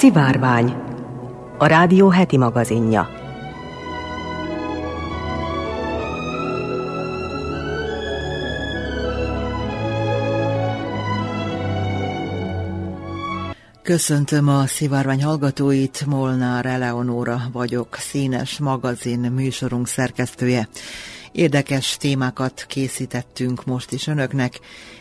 Szivárvány, a rádió heti magazinja. Köszöntöm a szivárvány hallgatóit, Molnár Eleonóra vagyok, színes magazin műsorunk szerkesztője. Érdekes témákat készítettünk most is önöknek.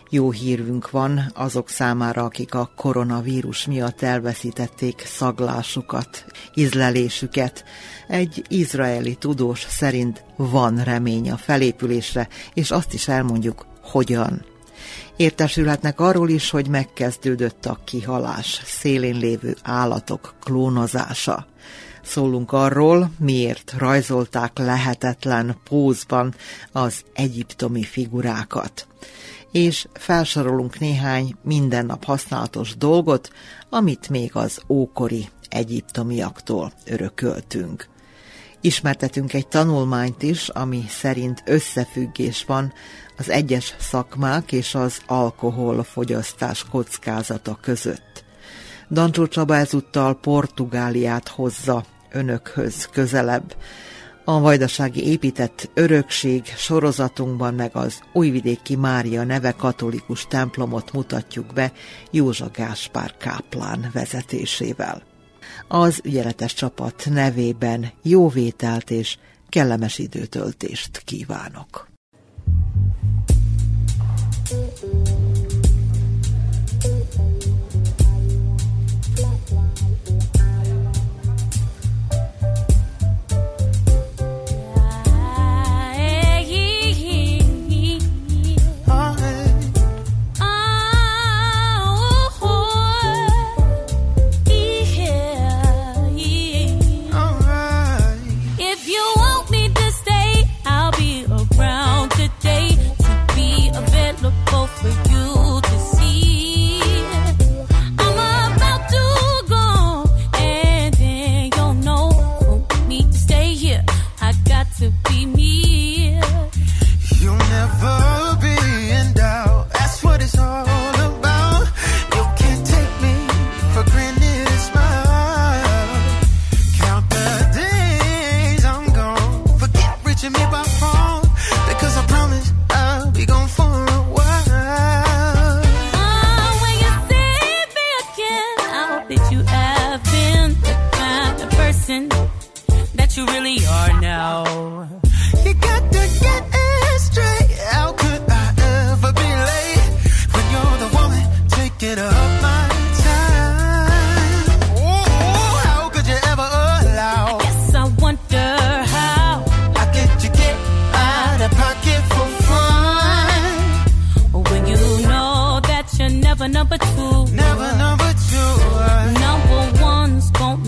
Jó hírünk van azok számára, akik a koronavírus miatt elveszítették szaglásukat, ízlelésüket. Egy izraeli tudós szerint van remény a felépülésre, és azt is elmondjuk, hogyan. Értesülhetnek arról is, hogy megkezdődött a kihalás, szélén lévő állatok klónozása. Szólunk arról, miért rajzolták lehetetlen pózban az egyiptomi figurákat. És felsorolunk néhány mindennap használatos dolgot, amit még az ókori egyiptomiaktól örököltünk. Ismertetünk egy tanulmányt is, ami szerint összefüggés van az egyes szakmák és az alkoholfogyasztás kockázata között. Dancsó Csaba ezúttal Portugáliát hozza önökhöz közelebb. A vajdasági épített örökség sorozatunkban meg az Újvidéki Mária neve katolikus templomot mutatjuk be Józsa Gáspár Káplán vezetésével. Az ügyeletes csapat nevében jó vételt és kellemes időtöltést kívánok! Thank you.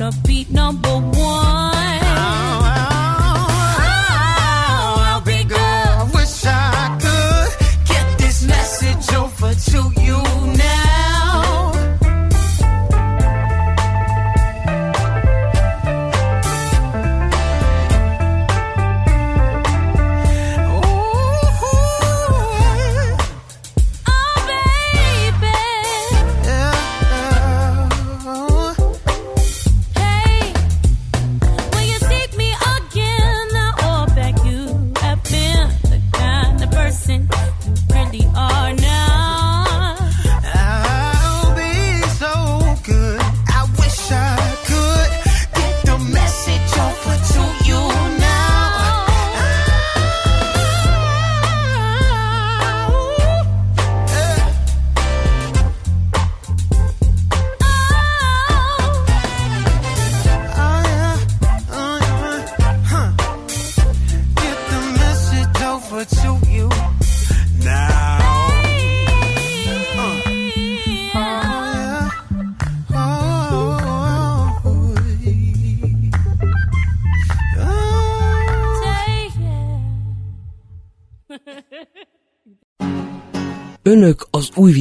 Önök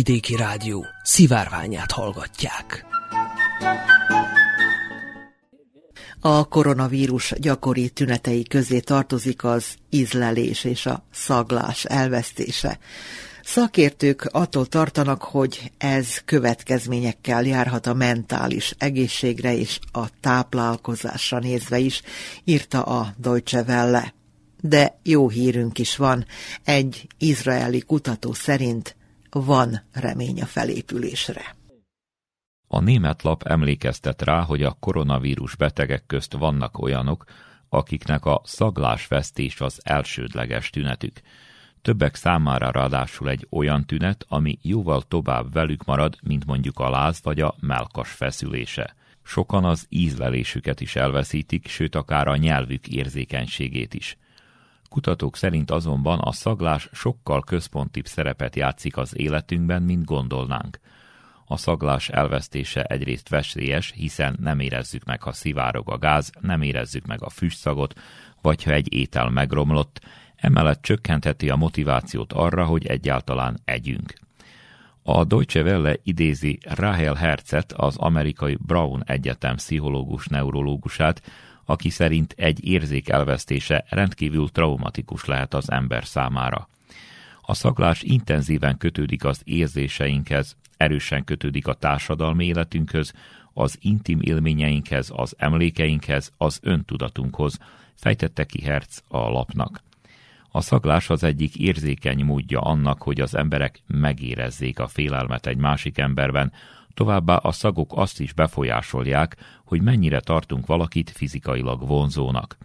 Újvidéki Rádió szivárványát hallgatják. A koronavírus gyakori tünetei közé tartozik az ízlelés és a szaglás elvesztése. Szakértők attól tartanak, hogy ez következményekkel járhat a mentális egészségre és a táplálkozásra nézve is, írta a Deutsche Welle. De jó hírünk is van. Egy izraeli kutató szerint van remény a felépülésre. A német lap emlékeztet rá, hogy a koronavírus betegek közt vannak olyanok, akiknek a szaglásvesztés az elsődleges tünetük. Többek számára ráadásul egy olyan tünet, ami jóval tovább velük marad, mint mondjuk a láz vagy a melkas feszülése. Sokan az ízlelésüket is elveszítik, sőt akár a nyelvük érzékenységét is. Kutatók szerint azonban a szaglás sokkal központibb szerepet játszik az életünkben, mint gondolnánk. A szaglás elvesztése egyrészt veszélyes, hiszen nem érezzük meg, ha szivárog a gáz, nem érezzük meg a füstszagot, vagy ha egy étel megromlott, emellett csökkentheti a motivációt arra, hogy egyáltalán együnk. A Deutsche Welle idézi Rahel Herzet, az amerikai Brown Egyetem pszichológus neurológusát, aki szerint egy érzék elvesztése rendkívül traumatikus lehet az ember számára. A szaglás intenzíven kötődik az érzéseinkhez, erősen kötődik a társadalmi életünkhöz, az intim élményeinkhez, az emlékeinkhez, az öntudatunkhoz, fejtette ki Herz a lapnak. A szaglás az egyik érzékeny módja annak, hogy az emberek megérezzék a félelmet egy másik emberben, továbbá a szagok azt is befolyásolják, hogy mennyire tartunk valakit fizikailag vonzónak.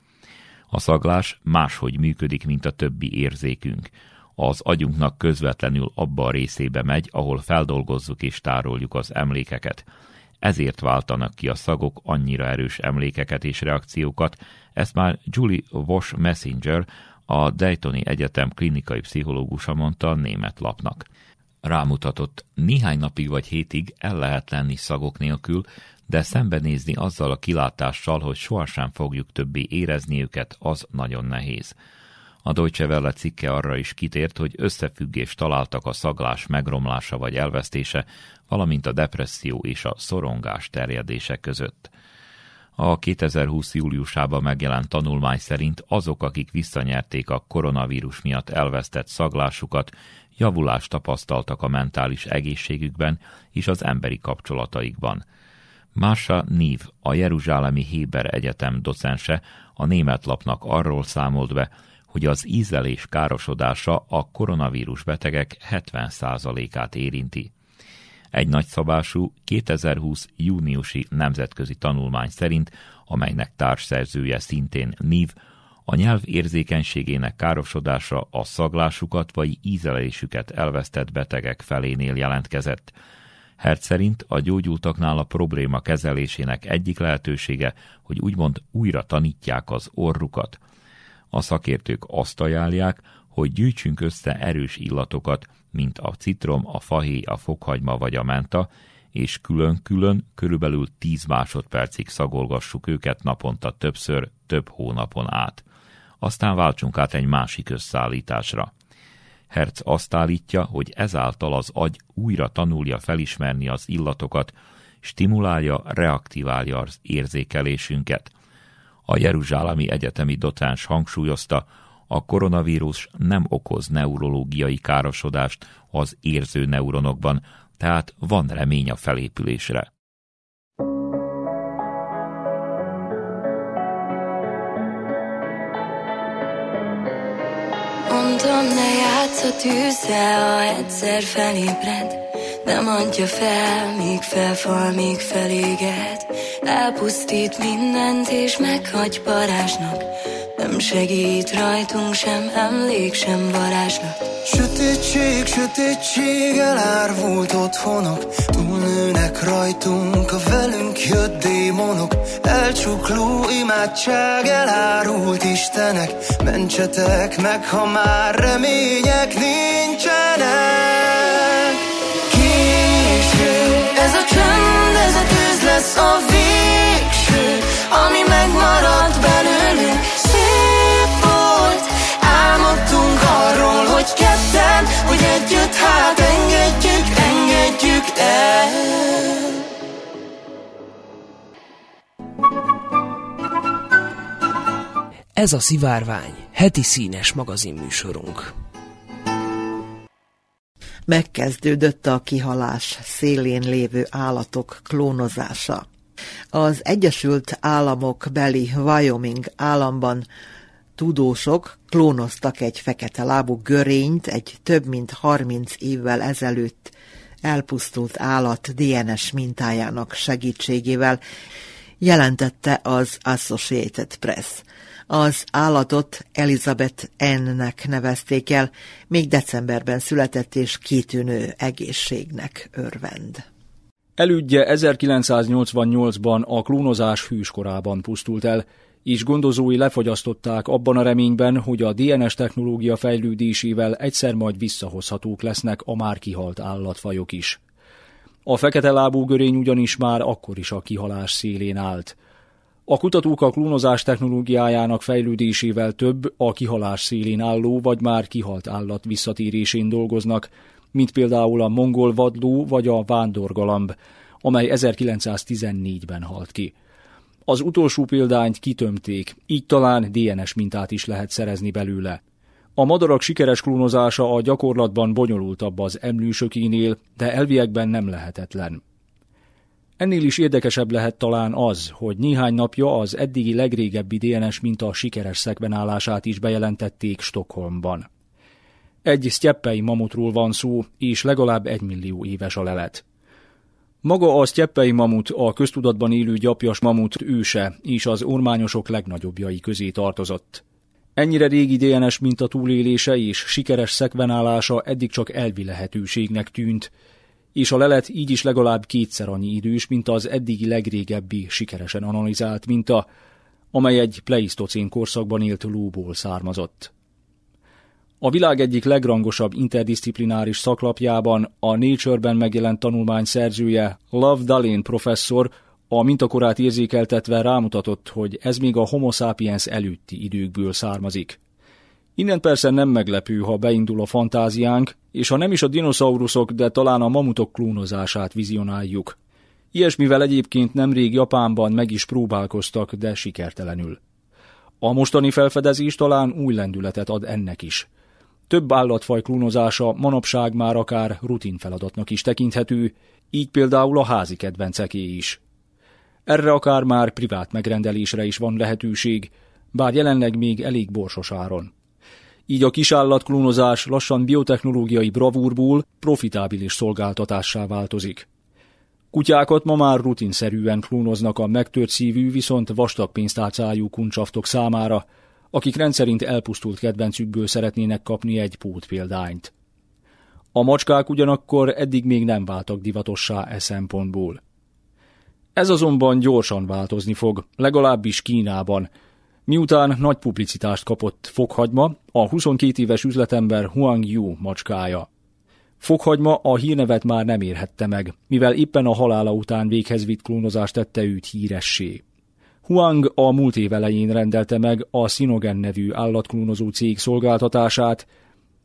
A szaglás máshogy működik, mint a többi érzékünk az agyunknak közvetlenül abba a részébe megy, ahol feldolgozzuk és tároljuk az emlékeket. Ezért váltanak ki a szagok annyira erős emlékeket és reakciókat, ezt már Julie Wash Messenger, a Daytoni Egyetem klinikai pszichológusa mondta a német lapnak. Rámutatott, néhány napig vagy hétig el lehet lenni szagok nélkül, de szembenézni azzal a kilátással, hogy sohasem fogjuk többé érezni őket, az nagyon nehéz. A Deutsche Welle cikke arra is kitért, hogy összefüggést találtak a szaglás megromlása vagy elvesztése, valamint a depresszió és a szorongás terjedése között. A 2020. júliusában megjelent tanulmány szerint azok, akik visszanyerték a koronavírus miatt elvesztett szaglásukat, javulást tapasztaltak a mentális egészségükben és az emberi kapcsolataikban. Mása Nív, a Jeruzsálemi Héber Egyetem docense, a német lapnak arról számolt be, hogy az ízelés károsodása a koronavírus betegek 70%-át érinti. Egy nagyszabású 2020 júniusi nemzetközi tanulmány szerint, amelynek társszerzője szintén NIV, a nyelv érzékenységének károsodása a szaglásukat vagy ízelésüket elvesztett betegek felénél jelentkezett. Hertz szerint a gyógyultaknál a probléma kezelésének egyik lehetősége, hogy úgymond újra tanítják az orrukat – a szakértők azt ajánlják, hogy gyűjtsünk össze erős illatokat, mint a citrom, a fahéj, a fokhagyma vagy a menta, és külön-külön körülbelül 10 másodpercig szagolgassuk őket naponta többször, több hónapon át. Aztán váltsunk át egy másik összeállításra. Herz azt állítja, hogy ezáltal az agy újra tanulja felismerni az illatokat, stimulálja, reaktiválja az érzékelésünket, a Jeruzsálemi Egyetemi Docens hangsúlyozta, a koronavírus nem okoz neurológiai károsodást az érző neuronokban, tehát van remény a felépülésre. Mondom, ne játsz a tűzzel, ha egyszer felébred. Nem adja fel, míg felfal, míg feléged. Elpusztít mindent és meghagy parásnak Nem segít rajtunk sem emlék, sem varázslat. Sötétség, sötétség, elárvult otthonok. Túlnőnek rajtunk a velünk jött démonok. Elcsukló imádság, elárult istenek. Mentsetek meg, ha már remények nincsenek. Késő, ez a csend, ez a tűz lesz a víz ami megmaradt belőlünk Együtt hát engedjük, engedjük el Ez a Szivárvány, heti színes magazinműsorunk. megkezdődött a kihalás szélén lévő állatok klónozása. Az Egyesült Államok beli Wyoming államban tudósok klónoztak egy fekete lábú görényt egy több mint 30 évvel ezelőtt elpusztult állat DNS mintájának segítségével, jelentette az Associated Press. Az állatot Elizabeth N-nek nevezték el, még decemberben született és kitűnő egészségnek örvend. Elődje 1988-ban a klónozás hűskorában pusztult el, és gondozói lefogyasztották abban a reményben, hogy a DNS technológia fejlődésével egyszer majd visszahozhatók lesznek a már kihalt állatfajok is. A fekete lábú görény ugyanis már akkor is a kihalás szélén állt. A kutatók a klónozás technológiájának fejlődésével több a kihalás szélén álló vagy már kihalt állat visszatérésén dolgoznak, mint például a mongol vadló vagy a vándorgalamb, amely 1914-ben halt ki. Az utolsó példányt kitömték, így talán DNS mintát is lehet szerezni belőle. A madarak sikeres klónozása a gyakorlatban bonyolultabb az emlősökénél, de elviekben nem lehetetlen. Ennél is érdekesebb lehet talán az, hogy néhány napja az eddigi legrégebbi DNS minta sikeres szekvenálását is bejelentették Stockholmban. Egy sztyeppei mamutról van szó, és legalább egy millió éves a lelet. Maga a sztyeppei mamut a köztudatban élő gyapjas mamut őse, és az ormányosok legnagyobbjai közé tartozott. Ennyire régi DNS a túlélése és sikeres szekvenálása eddig csak elvi lehetőségnek tűnt, és a lelet így is legalább kétszer annyi idős, mint az eddigi legrégebbi sikeresen analizált minta, amely egy pleisztocén korszakban élt lóból származott. A világ egyik legrangosabb interdisziplináris szaklapjában a Nature-ben megjelent tanulmány szerzője Love Dalin professzor a mintakorát érzékeltetve rámutatott, hogy ez még a homo sapiens előtti időkből származik. Innen persze nem meglepő, ha beindul a fantáziánk, és ha nem is a dinoszauruszok, de talán a mamutok klónozását vizionáljuk. Ilyesmivel egyébként nemrég Japánban meg is próbálkoztak, de sikertelenül. A mostani felfedezés talán új lendületet ad ennek is. Több állatfaj klónozása manapság már akár rutin feladatnak is tekinthető, így például a házi kedvenceké is. Erre akár már privát megrendelésre is van lehetőség, bár jelenleg még elég borsos áron. Így a kisállatklónozás lassan biotechnológiai bravúrból profitábilis szolgáltatássá változik. Kutyákat ma már rutinszerűen klónoznak a megtört szívű, viszont vastag pénztárcájú kuncsaftok számára, akik rendszerint elpusztult kedvencükből szeretnének kapni egy pót példányt. A macskák ugyanakkor eddig még nem váltak divatossá e szempontból. Ez azonban gyorsan változni fog, legalábbis Kínában, miután nagy publicitást kapott Fokhagyma, a 22 éves üzletember Huang Yu macskája. Fokhagyma a hírnevet már nem érhette meg, mivel éppen a halála után véghez vitt klónozást tette őt híressé. Huang a múlt év elején rendelte meg a Sinogen nevű állatklónozó cég szolgáltatását,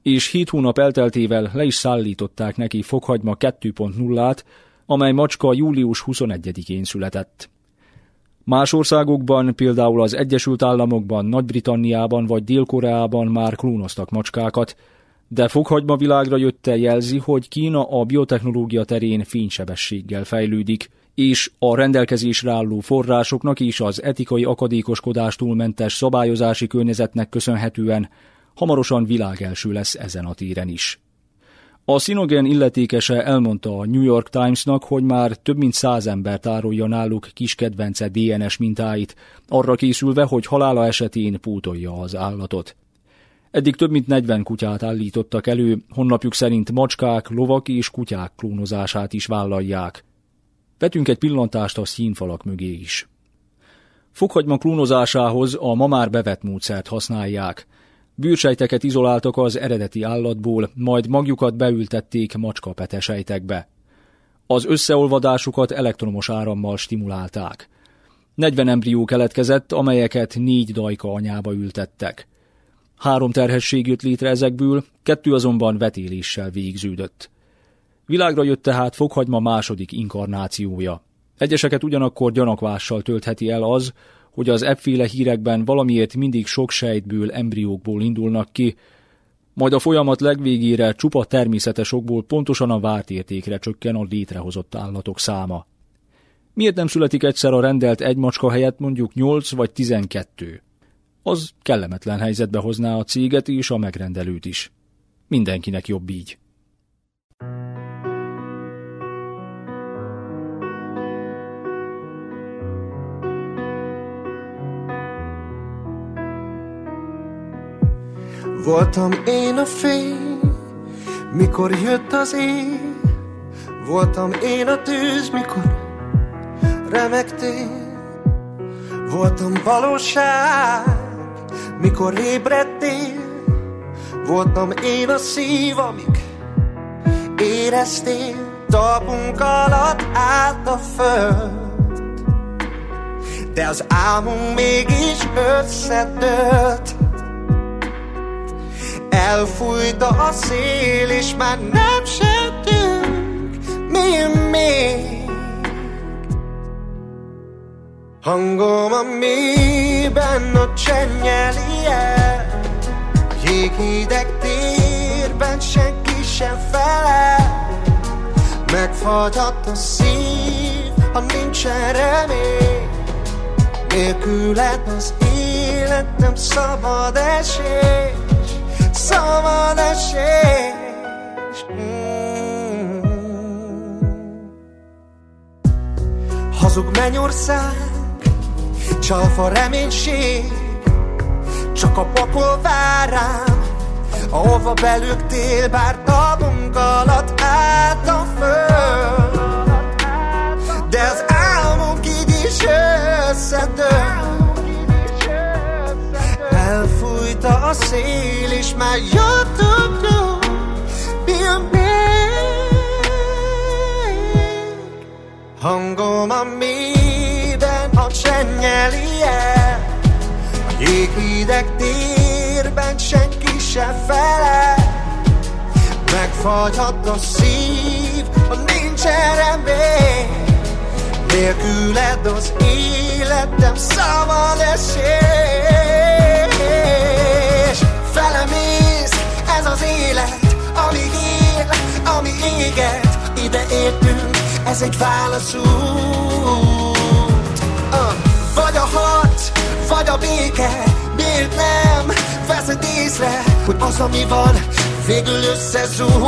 és hét hónap elteltével le is szállították neki Fokhagyma 2.0-át, amely macska július 21-én született. Más országokban, például az Egyesült Államokban, Nagy-Britanniában vagy Dél-Koreában már klónoztak macskákat, de fokhagyma világra jötte jelzi, hogy Kína a biotechnológia terén fénysebességgel fejlődik, és a rendelkezésre álló forrásoknak és az etikai akadékoskodástól mentes szabályozási környezetnek köszönhetően hamarosan világelső lesz ezen a téren is. A Sinogen illetékese elmondta a New York Timesnak, hogy már több mint száz ember tárolja náluk kis kedvence DNS mintáit, arra készülve, hogy halála esetén pótolja az állatot. Eddig több mint 40 kutyát állítottak elő, honlapjuk szerint macskák, lovak és kutyák klónozását is vállalják. Vetünk egy pillantást a színfalak mögé is. Fokhagyma klónozásához a ma már bevett módszert használják – Bűrsejteket izoláltak az eredeti állatból, majd magjukat beültették macskapetesejtekbe. Az összeolvadásukat elektromos árammal stimulálták. 40 embrió keletkezett, amelyeket négy dajka anyába ültettek. Három terhesség jött létre ezekből, kettő azonban vetéléssel végződött. Világra jött tehát fokhagyma második inkarnációja. Egyeseket ugyanakkor gyanakvással töltheti el az, hogy az ebbféle hírekben valamiért mindig sok sejtből, embriókból indulnak ki, majd a folyamat legvégére csupa természetes okból pontosan a várt értékre csökken a létrehozott állatok száma. Miért nem születik egyszer a rendelt egy macska helyett mondjuk 8 vagy 12? Az kellemetlen helyzetbe hozná a céget és a megrendelőt is. Mindenkinek jobb így. Voltam én a fény, mikor jött az ég, Voltam én a tűz, mikor remektél. Voltam valóság, mikor ébredtél. Voltam én a szív, amik éreztél. Talpunk alatt állt a föld, de az álmunk mégis összedőlt. Elfújta a szél, és már nem settünk mi még. Hangom a mélyben a csennyeli el, Jéghideg térben senki sem felel. Megfagyhat a szív, ha nincsen remény. Nélküled az élet nem szabad esély szabad esés mm. Hazug mennyország, csalfa reménység. Csak a pokol vár rám, ahova belőttél Bár talpunk alatt állt a föld. De az álmok így is összedől a szél, és már jöttünk Milyen még Hangom a mélyben, a csennyeli el A jéghideg térben senki se fele. Megfagyhat a szív, ha nincsen remény Nélküled az életem szabad esés éget Ide értünk, ez egy válaszút. Uh, Vagy a harc, vagy a béke Miért nem veszed észre, hogy az, ami van, végül összezúzol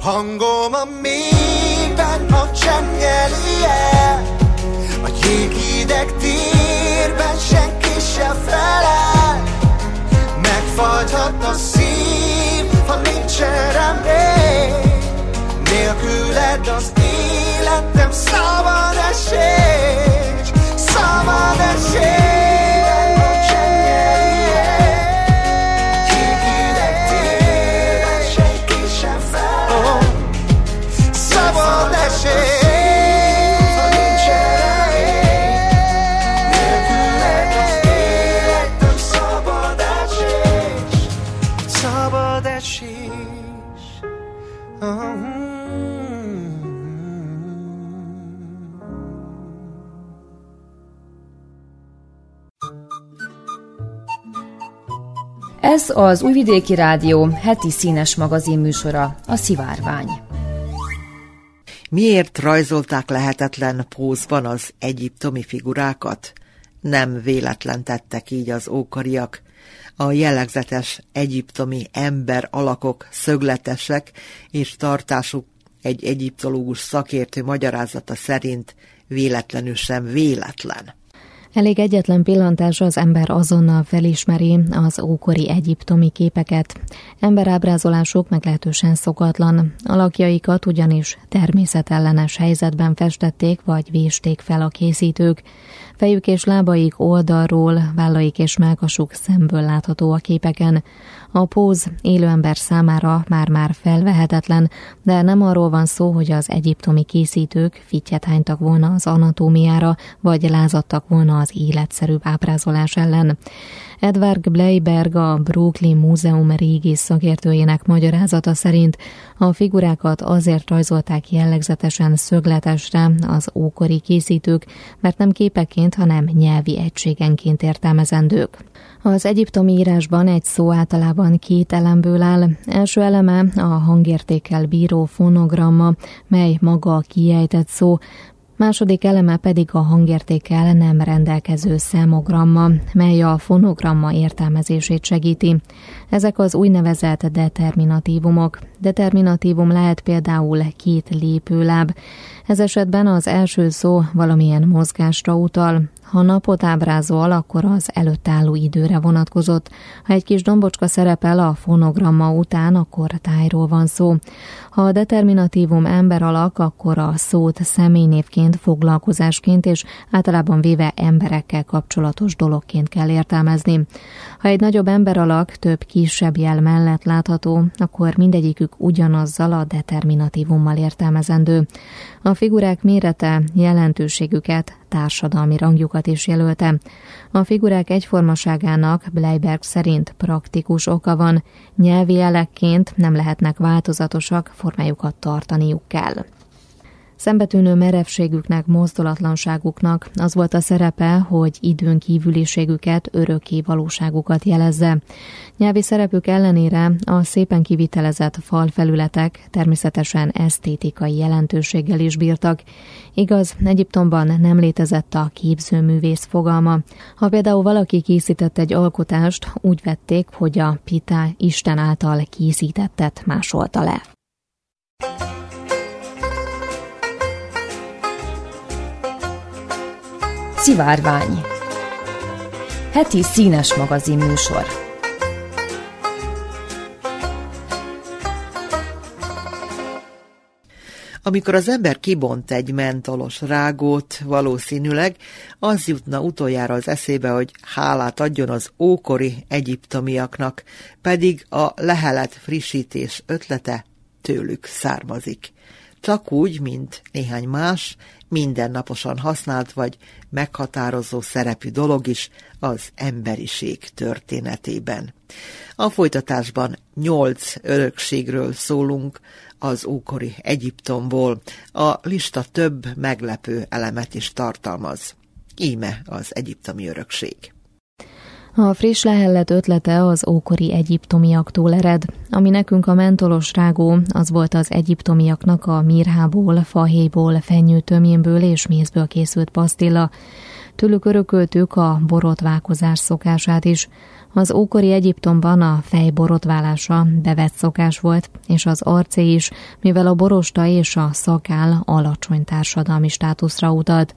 Hangom a mélyben a csengeli el A jéghideg senki felel. Megfagyhat a szív, ha nincsen remény. Nélküled az életem szabad esés Szabad esés Ez az Újvidéki Rádió heti színes magazin műsora, a Szivárvány. Miért rajzolták lehetetlen pózban az egyiptomi figurákat? Nem véletlen tettek így az ókoriak. A jellegzetes egyiptomi ember alakok szögletesek, és tartásuk egy egyiptológus szakértő magyarázata szerint véletlenül sem véletlen. Elég egyetlen pillantás az ember azonnal felismeri az ókori egyiptomi képeket. Emberábrázolásuk meglehetősen szokatlan. Alakjaikat ugyanis természetellenes helyzetben festették vagy vésték fel a készítők. Fejük és lábaik oldalról, vállaik és melkasuk szemből látható a képeken. A póz élő ember számára már-már felvehetetlen, de nem arról van szó, hogy az egyiptomi készítők fittyet hánytak volna az anatómiára, vagy lázadtak volna az életszerűbb ábrázolás ellen. Edward Bleiberg a Brooklyn Múzeum régi szakértőjének magyarázata szerint a figurákat azért rajzolták jellegzetesen szögletesre az ókori készítők, mert nem képeként, hanem nyelvi egységenként értelmezendők. Az egyiptomi írásban egy szó általában két elemből áll. Első eleme a hangértékkel bíró fonogramma, mely maga a kiejtett szó, második eleme pedig a hangértékkel nem rendelkező számogramma, mely a fonogramma értelmezését segíti. Ezek az úgynevezett determinatívumok. Determinatívum lehet például két lépőláb. Ez esetben az első szó valamilyen mozgásra utal, ha napot ábrázol, akkor az előtt álló időre vonatkozott. Ha egy kis dombocska szerepel a fonogramma után, akkor tájról van szó. Ha a determinatívum ember alak, akkor a szót személynévként, foglalkozásként és általában véve emberekkel kapcsolatos dologként kell értelmezni. Ha egy nagyobb ember alak több kisebb jel mellett látható, akkor mindegyikük ugyanazzal a determinatívummal értelmezendő. A figurák mérete, jelentőségüket, társadalmi rangjukat is jelölte. A figurák egyformaságának Bleiberg szerint praktikus oka van, nyelvi jelekként nem lehetnek változatosak, formájukat tartaniuk kell. Szembetűnő merevségüknek, mozdulatlanságuknak az volt a szerepe, hogy időn kívüliségüket, örökké valóságukat jelezze. Nyelvi szerepük ellenére a szépen kivitelezett falfelületek természetesen esztétikai jelentőséggel is bírtak. Igaz, Egyiptomban nem létezett a képzőművész fogalma. Ha például valaki készített egy alkotást, úgy vették, hogy a pita Isten által készítettet másolta le. Szivárvány. Heti színes magazin műsor. Amikor az ember kibont egy mentolos rágót, valószínűleg az jutna utoljára az eszébe, hogy hálát adjon az ókori egyiptomiaknak, pedig a lehelet frissítés ötlete tőlük származik. Csak úgy, mint néhány más, mindennaposan használt vagy meghatározó szerepű dolog is az emberiség történetében. A folytatásban nyolc örökségről szólunk az ókori Egyiptomból. A lista több meglepő elemet is tartalmaz. Íme az egyiptomi örökség. A friss lehellet ötlete az ókori egyiptomiaktól ered, ami nekünk a mentolos rágó, az volt az egyiptomiaknak a mirhából, fahéjból, fenyőtömjénből és mézből készült pasztilla. Tőlük örököltük a borotvákozás szokását is. Az ókori Egyiptomban a fej borotválása bevett szokás volt, és az arcé is, mivel a borosta és a szakál alacsony társadalmi státuszra utalt.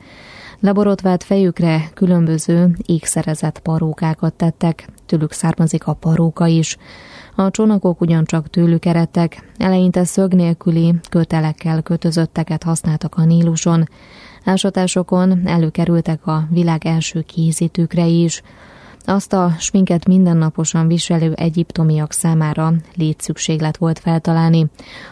Leborotvált fejükre különböző ékszerezett parókákat tettek, tőlük származik a paróka is. A csónakok ugyancsak tőlük eredtek, eleinte szög nélküli kötelekkel kötözötteket használtak a Níluson. Ásatásokon előkerültek a világ első kézítőkre is. Azt a sminket mindennaposan viselő egyiptomiak számára létszükséglet volt feltalálni.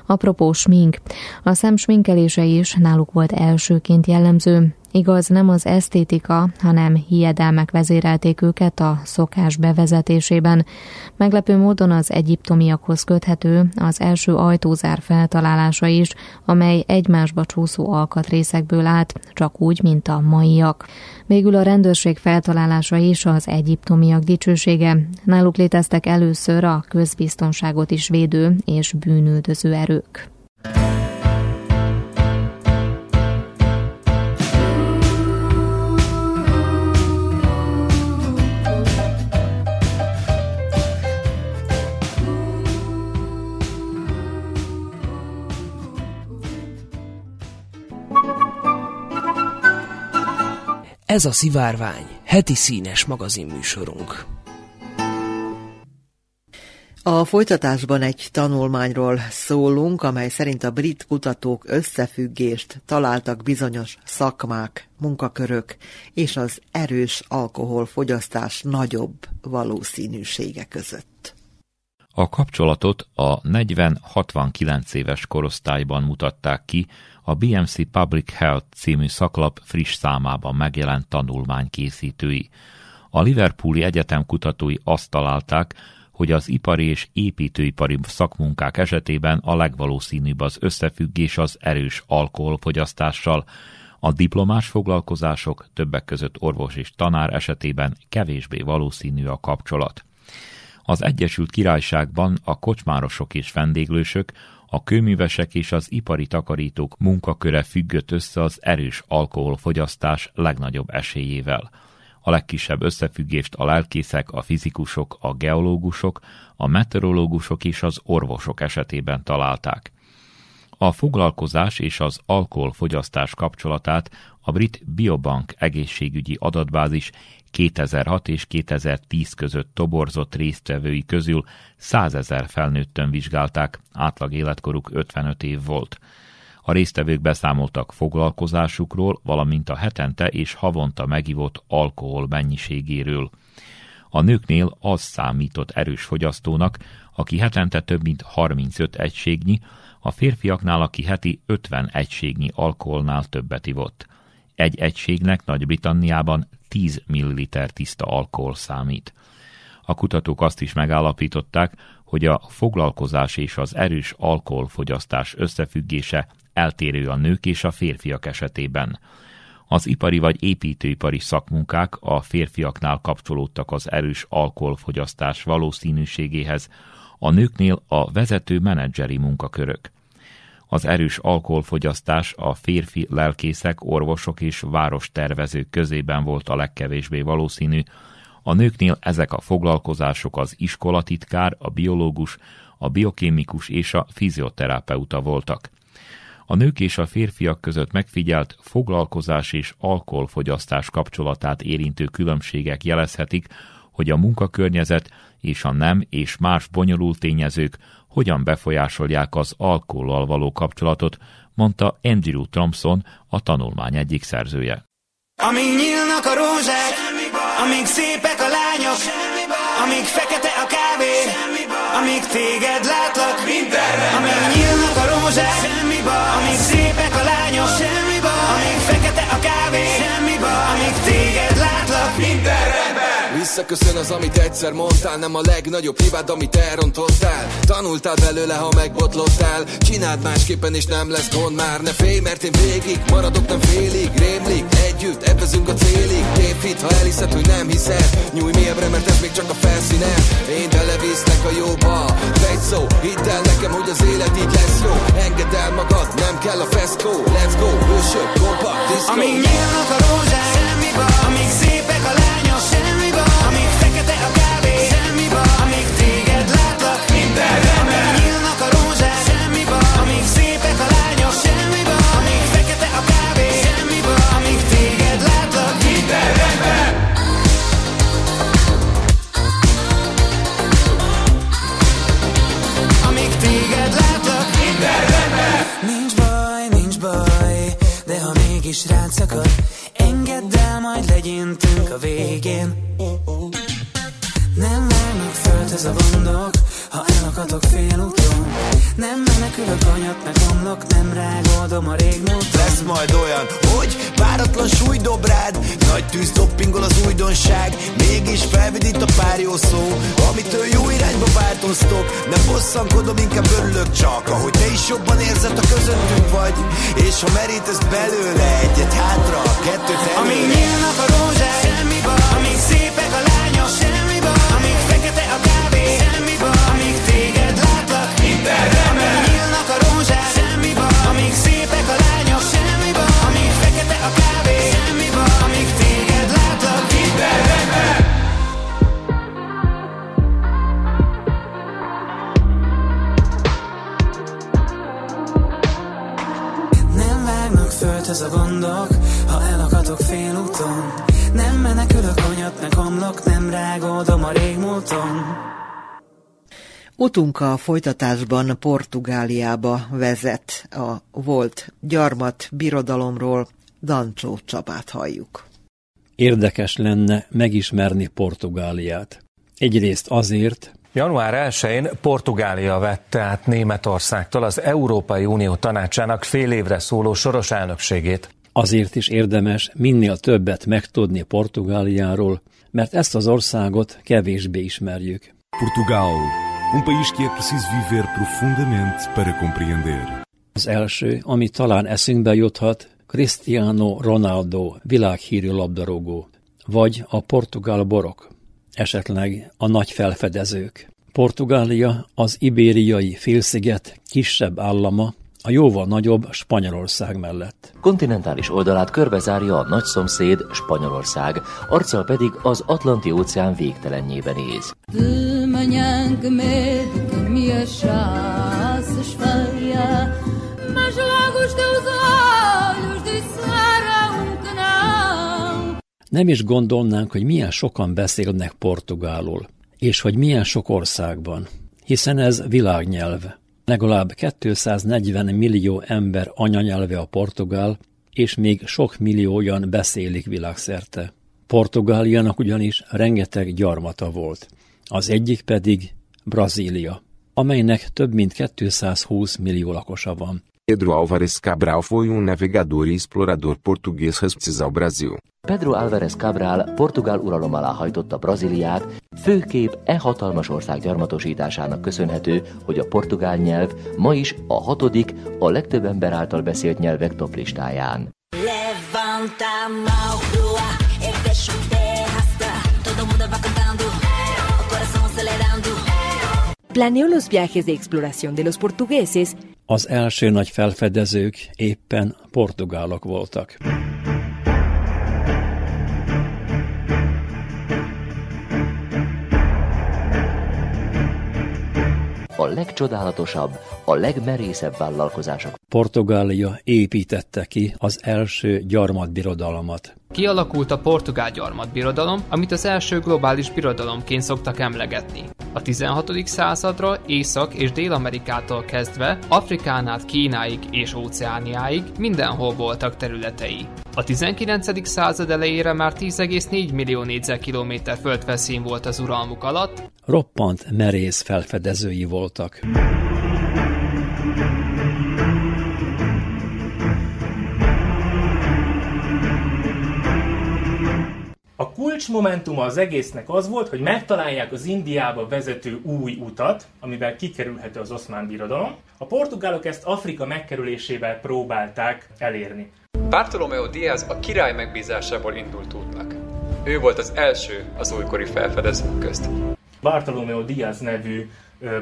Apropó smink, a szem sminkelése is náluk volt elsőként jellemző, Igaz, nem az esztétika, hanem hiedelmek vezérelték őket a szokás bevezetésében. Meglepő módon az egyiptomiakhoz köthető az első ajtózár feltalálása is, amely egymásba csúszó alkatrészekből állt, csak úgy, mint a maiak. Végül a rendőrség feltalálása is az egyiptomiak dicsősége. Náluk léteztek először a közbiztonságot is védő és bűnüldöző erők. Ez a Szivárvány, heti színes magazinműsorunk. A folytatásban egy tanulmányról szólunk, amely szerint a brit kutatók összefüggést találtak bizonyos szakmák, munkakörök és az erős alkoholfogyasztás nagyobb valószínűsége között. A kapcsolatot a 40-69 éves korosztályban mutatták ki a BMC Public Health című szaklap friss számában megjelent tanulmány készítői. A Liverpooli Egyetem kutatói azt találták, hogy az ipari és építőipari szakmunkák esetében a legvalószínűbb az összefüggés az erős alkoholfogyasztással, a diplomás foglalkozások, többek között orvos és tanár esetében kevésbé valószínű a kapcsolat. Az Egyesült Királyságban a kocsmárosok és vendéglősök, a kőművesek és az ipari takarítók munkaköre függött össze az erős alkoholfogyasztás legnagyobb esélyével. A legkisebb összefüggést a lelkészek, a fizikusok, a geológusok, a meteorológusok és az orvosok esetében találták. A foglalkozás és az alkoholfogyasztás kapcsolatát a brit Biobank egészségügyi adatbázis 2006 és 2010 között toborzott résztvevői közül 100 ezer felnőttön vizsgálták, átlag életkoruk 55 év volt. A résztvevők beszámoltak foglalkozásukról, valamint a hetente és havonta megivott alkohol mennyiségéről. A nőknél az számított erős fogyasztónak, aki hetente több mint 35 egységnyi, a férfiaknál, aki heti 50 egységnyi alkoholnál többet ivott. Egy egységnek Nagy-Britanniában 10 ml tiszta alkohol számít. A kutatók azt is megállapították, hogy a foglalkozás és az erős alkoholfogyasztás összefüggése eltérő a nők és a férfiak esetében. Az ipari vagy építőipari szakmunkák a férfiaknál kapcsolódtak az erős alkoholfogyasztás valószínűségéhez, a nőknél a vezető menedzseri munkakörök. Az erős alkoholfogyasztás a férfi lelkészek, orvosok és várostervezők közében volt a legkevésbé valószínű, a nőknél ezek a foglalkozások az iskolatitkár, a biológus, a biokémikus és a fizioterapeuta voltak. A nők és a férfiak között megfigyelt foglalkozás és alkoholfogyasztás kapcsolatát érintő különbségek jelezhetik, hogy a munkakörnyezet és a nem és más bonyolult tényezők hogyan befolyásolják az alkohollal való kapcsolatot, mondta Andrew Thompson, a tanulmány egyik szerzője. Amíg nyílnak a rózsák, amíg szépek a lányok, amíg fekete a kávé, amíg téged látlak, amíg nyílnak a rózsák, amíg szépek a lányok, amíg fekete a kávé, amíg téged látlak, minden rendben. Visszaköszön az, amit egyszer mondtál Nem a legnagyobb hibád, amit elrontottál. Tanultál belőle, ha megbotlottál. Csináld másképpen, és nem lesz gond már. Ne félj, mert én végig maradok, nem félig. Rémlik, együtt, ebbezünk a célig. Képít, ha elhiszed, hogy nem hiszed. Nyújj mélyebbre, mert ez még csak a felszíne. Én belevisznek a jóba. Egy szó, hidd el nekem, hogy az élet így lesz jó. Engedd el magad, nem kell a feszkó. Let's go, hősök, kompakt, diszkó. Amíg nyílnak a rózsák, amíg szépek a Utunk a folytatásban Portugáliába vezet. A volt gyarmat birodalomról Dancsó Csabát halljuk. Érdekes lenne megismerni Portugáliát. Egyrészt azért, Január 1-én Portugália vette át Németországtól az Európai Unió tanácsának fél évre szóló soros elnökségét. Azért is érdemes minél többet megtudni Portugáliáról, mert ezt az országot kevésbé ismerjük. Portugal, um país que é preciso viver profundamente para compreender. Az első, ami talán eszünkbe juthat, Cristiano Ronaldo világhírű labdarúgó, vagy a portugál borok, esetleg a nagy felfedezők. Portugália az ibériai félsziget kisebb állama, a jóval nagyobb Spanyolország mellett. Kontinentális oldalát körbezárja a nagy szomszéd Spanyolország, arccal pedig az Atlanti óceán végtelenjébe néz. Nem is gondolnánk, hogy milyen sokan beszélnek portugálul, és hogy milyen sok országban, hiszen ez világnyelv. Legalább 240 millió ember anyanyelve a portugál, és még sok millióan beszélik világszerte. Portugáliának ugyanis rengeteg gyarmata volt. Az egyik pedig Brazília, amelynek több mint 220 millió lakosa van. Pedro Álvares Cabral foi um navegador e explorador português ao Brasil. Pedro Álvares Cabral portugál uralom alá hajtotta Brazíliát, főkép e hatalmas ország gyarmatosításának köszönhető, hogy a portugál nyelv ma is a hatodik, a legtöbb ember által beszélt nyelvek toplistáján. Levanta a mão pro ar, deixa o pé todo mundo vai cantando, o coração acelerando. Planeó los viajes de exploración de los portugueses az első nagy felfedezők éppen portugálok voltak. a legcsodálatosabb, a legmerészebb vállalkozások. Portugália építette ki az első gyarmatbirodalmat. Kialakult a portugál gyarmatbirodalom, amit az első globális birodalomként szoktak emlegetni. A 16. századra Észak- és Dél-Amerikától kezdve Afrikán át Kínáig és Óceániáig mindenhol voltak területei. A 19. század elejére már 10,4 millió négyzetkilométer földfeszín volt az uralmuk alatt. Roppant merész felfedezői voltak. Kulcsmomentum az egésznek az volt, hogy megtalálják az Indiába vezető új utat, amivel kikerülhető az oszmán birodalom. A portugálok ezt Afrika megkerülésével próbálták elérni. Bartolomeo Diaz a király megbízásából indult útnak. Ő volt az első az újkori felfedezők közt. Bartolomeo Diaz nevű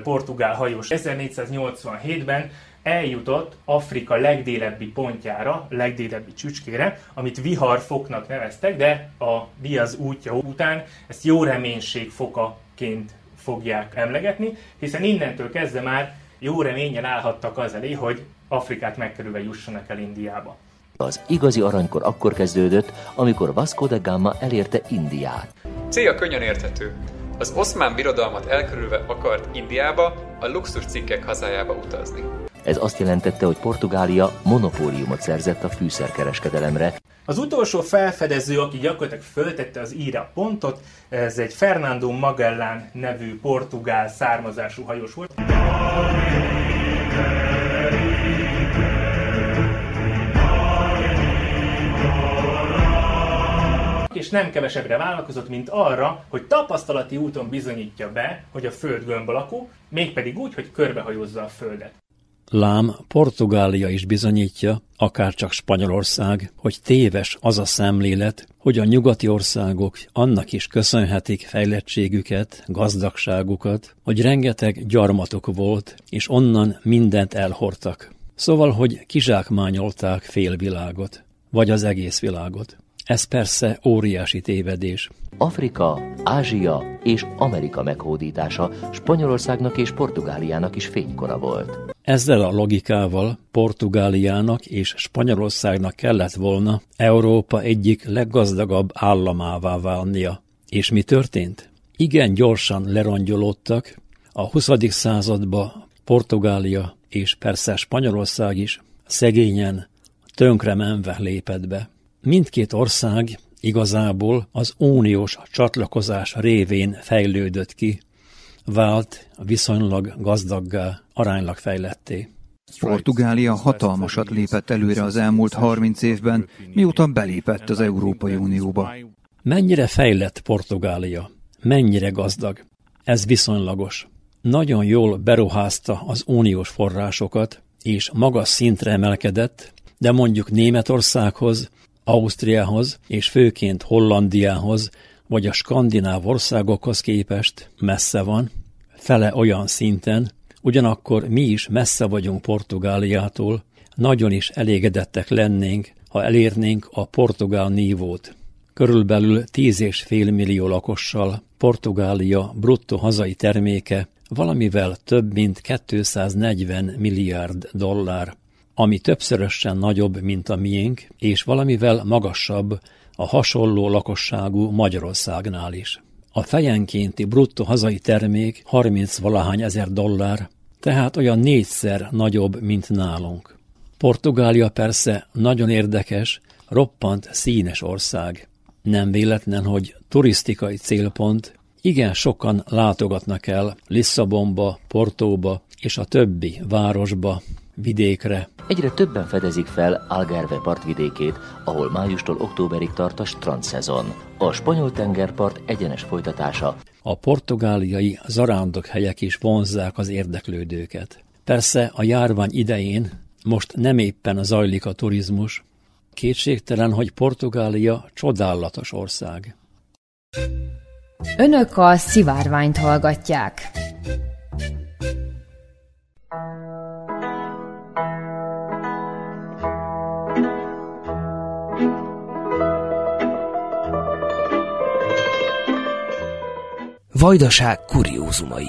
portugál hajós 1487-ben eljutott Afrika legdélebbi pontjára, legdélebbi csücskére, amit viharfoknak neveztek, de a Diaz útja után ezt jó reménység fokaként fogják emlegetni, hiszen innentől kezdve már jó reményen állhattak az elé, hogy Afrikát megkerülve jussanak el Indiába. Az igazi aranykor akkor kezdődött, amikor Vasco da Gama elérte Indiát. Célja könnyen érthető. Az oszmán birodalmat elkerülve akart Indiába, a luxus cikkek hazájába utazni. Ez azt jelentette, hogy Portugália monopóliumot szerzett a fűszerkereskedelemre. Az utolsó felfedező, aki gyakorlatilag föltette az íra pontot, ez egy Fernando Magellán nevű portugál származású hajós volt. és nem kevesebbre vállalkozott, mint arra, hogy tapasztalati úton bizonyítja be, hogy a Föld gömb alakú, mégpedig úgy, hogy körbehajózza a Földet. Lám Portugália is bizonyítja, akár csak Spanyolország, hogy téves az a szemlélet, hogy a nyugati országok annak is köszönhetik fejlettségüket, gazdagságukat, hogy rengeteg gyarmatok volt, és onnan mindent elhortak. Szóval, hogy kizsákmányolták félvilágot, vagy az egész világot. Ez persze óriási tévedés. Afrika, Ázsia és Amerika meghódítása Spanyolországnak és Portugáliának is fénykora volt. Ezzel a logikával Portugáliának és Spanyolországnak kellett volna Európa egyik leggazdagabb államává válnia. És mi történt? Igen gyorsan lerongyolódtak, a 20. századba Portugália és persze Spanyolország is szegényen, tönkre menve lépett be. Mindkét ország igazából az uniós csatlakozás révén fejlődött ki, vált viszonylag gazdaggá, aránylag fejletté. Portugália hatalmasat lépett előre az elmúlt 30 évben, mióta belépett az Európai Unióba. Mennyire fejlett Portugália? Mennyire gazdag? Ez viszonylagos. Nagyon jól beruházta az uniós forrásokat, és magas szintre emelkedett, de mondjuk Németországhoz, Ausztriához és főként Hollandiához vagy a skandináv országokhoz képest messze van, fele olyan szinten, ugyanakkor mi is messze vagyunk Portugáliától, nagyon is elégedettek lennénk, ha elérnénk a portugál nívót. Körülbelül 10,5 millió lakossal Portugália bruttó hazai terméke valamivel több mint 240 milliárd dollár, ami többszörösen nagyobb, mint a miénk, és valamivel magasabb a hasonló lakosságú Magyarországnál is. A fejenkénti bruttó hazai termék 30 valahány ezer dollár, tehát olyan négyszer nagyobb, mint nálunk. Portugália persze nagyon érdekes, roppant színes ország. Nem véletlen, hogy turisztikai célpont, igen sokan látogatnak el Lisszabonba, Portóba és a többi városba, vidékre. Egyre többen fedezik fel Algarve partvidékét, ahol májustól októberig tart a strandszezon. A spanyol tengerpart egyenes folytatása. A portugáliai zarándok helyek is vonzzák az érdeklődőket. Persze a járvány idején most nem éppen zajlik a turizmus, kétségtelen, hogy Portugália csodálatos ország. Önök a szivárványt hallgatják. Vajdaság kuriózumai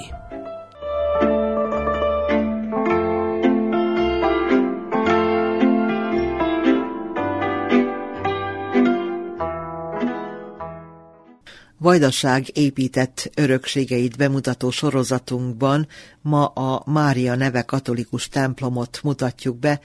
Vajdaság épített örökségeit bemutató sorozatunkban ma a Mária neve katolikus templomot mutatjuk be,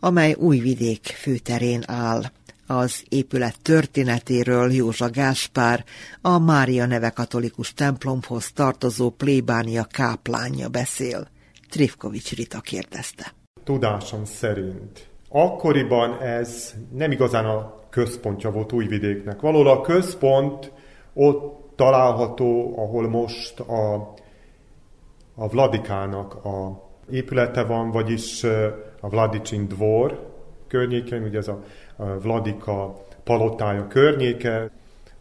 amely Újvidék főterén áll. Az épület történetéről Józsa Gáspár, a Mária neve katolikus templomhoz tartozó plébánia káplánja beszél. Trifkovics Rita kérdezte. Tudásom szerint akkoriban ez nem igazán a központja volt Újvidéknek. Valóban a központ ott található, ahol most a, a Vladikának a épülete van, vagyis a Vladicsin dvor környéken, ugye ez a Vladika palotája környéke,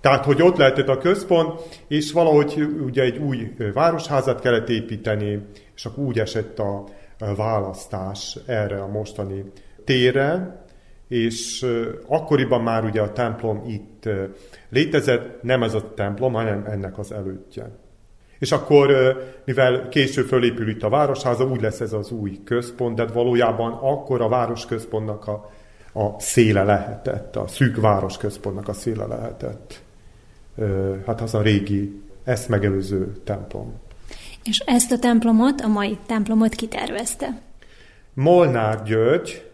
tehát, hogy ott lehetett a központ, és valahogy ugye egy új városházat kellett építeni, és akkor úgy esett a választás erre a mostani térre, és akkoriban már ugye a templom itt létezett, nem ez a templom, hanem ennek az előttje. És akkor, mivel később fölépül itt a városháza, úgy lesz ez az új központ, de valójában akkor a városközpontnak a, a széle lehetett, a szűk városközpontnak a széle lehetett. Hát az a régi, ezt megelőző templom. És ezt a templomot, a mai templomot kitervezte? Molnár György,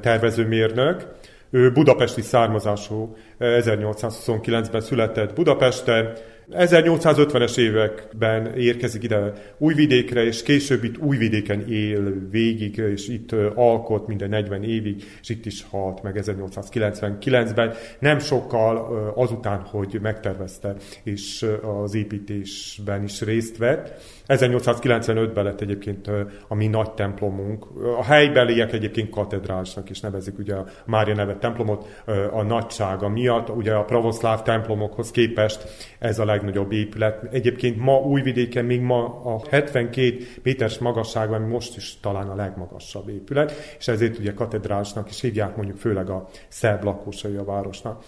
tervezőmérnök. Ő budapesti származású, 1829-ben született Budapesten, 1850-es években érkezik ide Újvidékre, és később itt Újvidéken él végig, és itt alkot minden 40 évig, és itt is halt meg 1899-ben. Nem sokkal azután, hogy megtervezte, és az építésben is részt vett. 1895-ben lett egyébként a mi nagy templomunk. A helybeliek egyébként katedrálsnak is nevezik ugye a Mária nevet templomot a nagysága miatt. Ugye a pravoszláv templomokhoz képest ez a legnagyobb épület. Egyébként ma Újvidéken még ma a 72 méteres magasságban most is talán a legmagasabb épület, és ezért ugye katedrálsnak is hívják mondjuk főleg a szerb lakosai a városnak.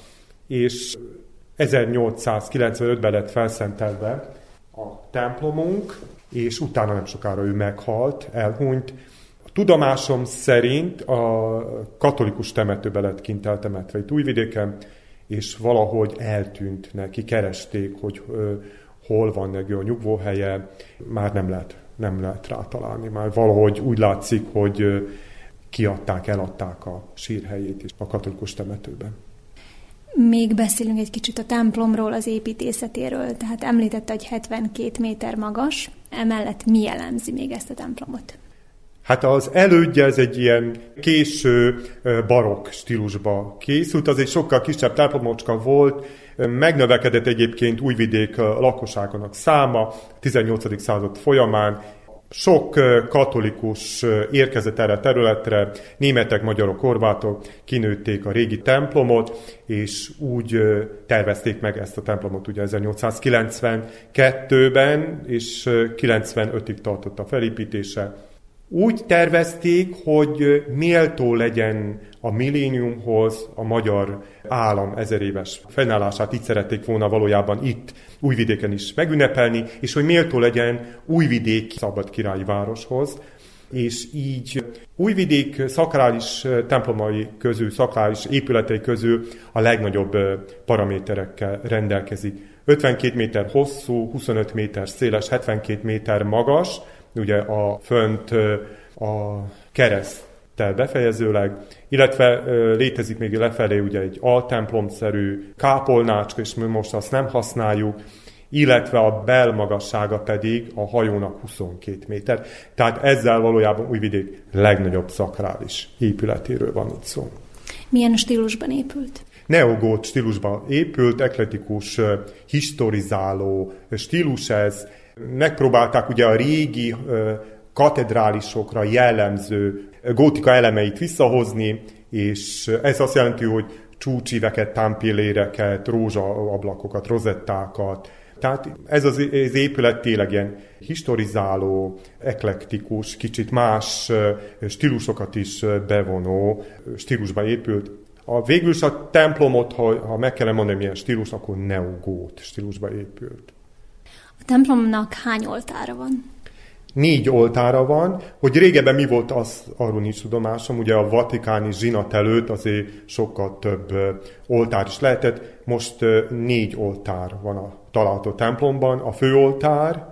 És 1895-ben lett felszentelve a templomunk, és utána nem sokára ő meghalt, elhunyt. A tudomásom szerint a katolikus temetőbe lett kint eltemetve itt Újvidéken, és valahogy eltűnt neki, keresték, hogy ö, hol van neki a nyugvóhelye, már nem lehet, nem lehet rátalálni. Már valahogy úgy látszik, hogy ö, kiadták, eladták a sírhelyét is a katolikus temetőben. Még beszélünk egy kicsit a templomról, az építészetéről. Tehát említette, hogy 72 méter magas, emellett mi jellemzi még ezt a templomot? Hát az elődje ez egy ilyen késő barokk stílusba készült, az egy sokkal kisebb templomocska volt, megnövekedett egyébként Újvidék lakosságának száma 18. század folyamán, sok katolikus érkezett erre a területre, németek, magyarok, horvátok kinőtték a régi templomot, és úgy tervezték meg ezt a templomot ugye 1892-ben, és 95-ig tartott a felépítése. Úgy tervezték, hogy méltó legyen a milléniumhoz a magyar állam ezer éves fennállását így szerették volna valójában itt Újvidéken is megünnepelni, és hogy méltó legyen Újvidék szabad királyi városhoz, és így Újvidék szakrális templomai közül, szakrális épületei közül a legnagyobb paraméterekkel rendelkezik. 52 méter hosszú, 25 méter széles, 72 méter magas, ugye a fönt a kereszttel befejezőleg, illetve létezik még lefelé ugye egy altemplomszerű kápolnácska, és mi most azt nem használjuk, illetve a belmagassága pedig a hajónak 22 méter. Tehát ezzel valójában Újvidék legnagyobb szakrális épületéről van itt szó. Milyen stílusban épült? Neogót stílusban épült, ekletikus, historizáló stílus ez. Megpróbálták ugye a régi katedrálisokra jellemző gótika elemeit visszahozni, és ez azt jelenti, hogy csúcsíveket, támpilléreket, rózsaablakokat, rozettákat, tehát ez az, épület tényleg ilyen historizáló, eklektikus, kicsit más stílusokat is bevonó stílusba épült. A végül a templomot, ha, ha meg kellene mondani milyen stílus, akkor neogót stílusba épült. A templomnak hány oltára van? négy oltára van, hogy régebben mi volt, az arról nincs tudomásom, ugye a vatikáni zsinat előtt azért sokkal több oltár is lehetett, most négy oltár van a található templomban, a főoltár,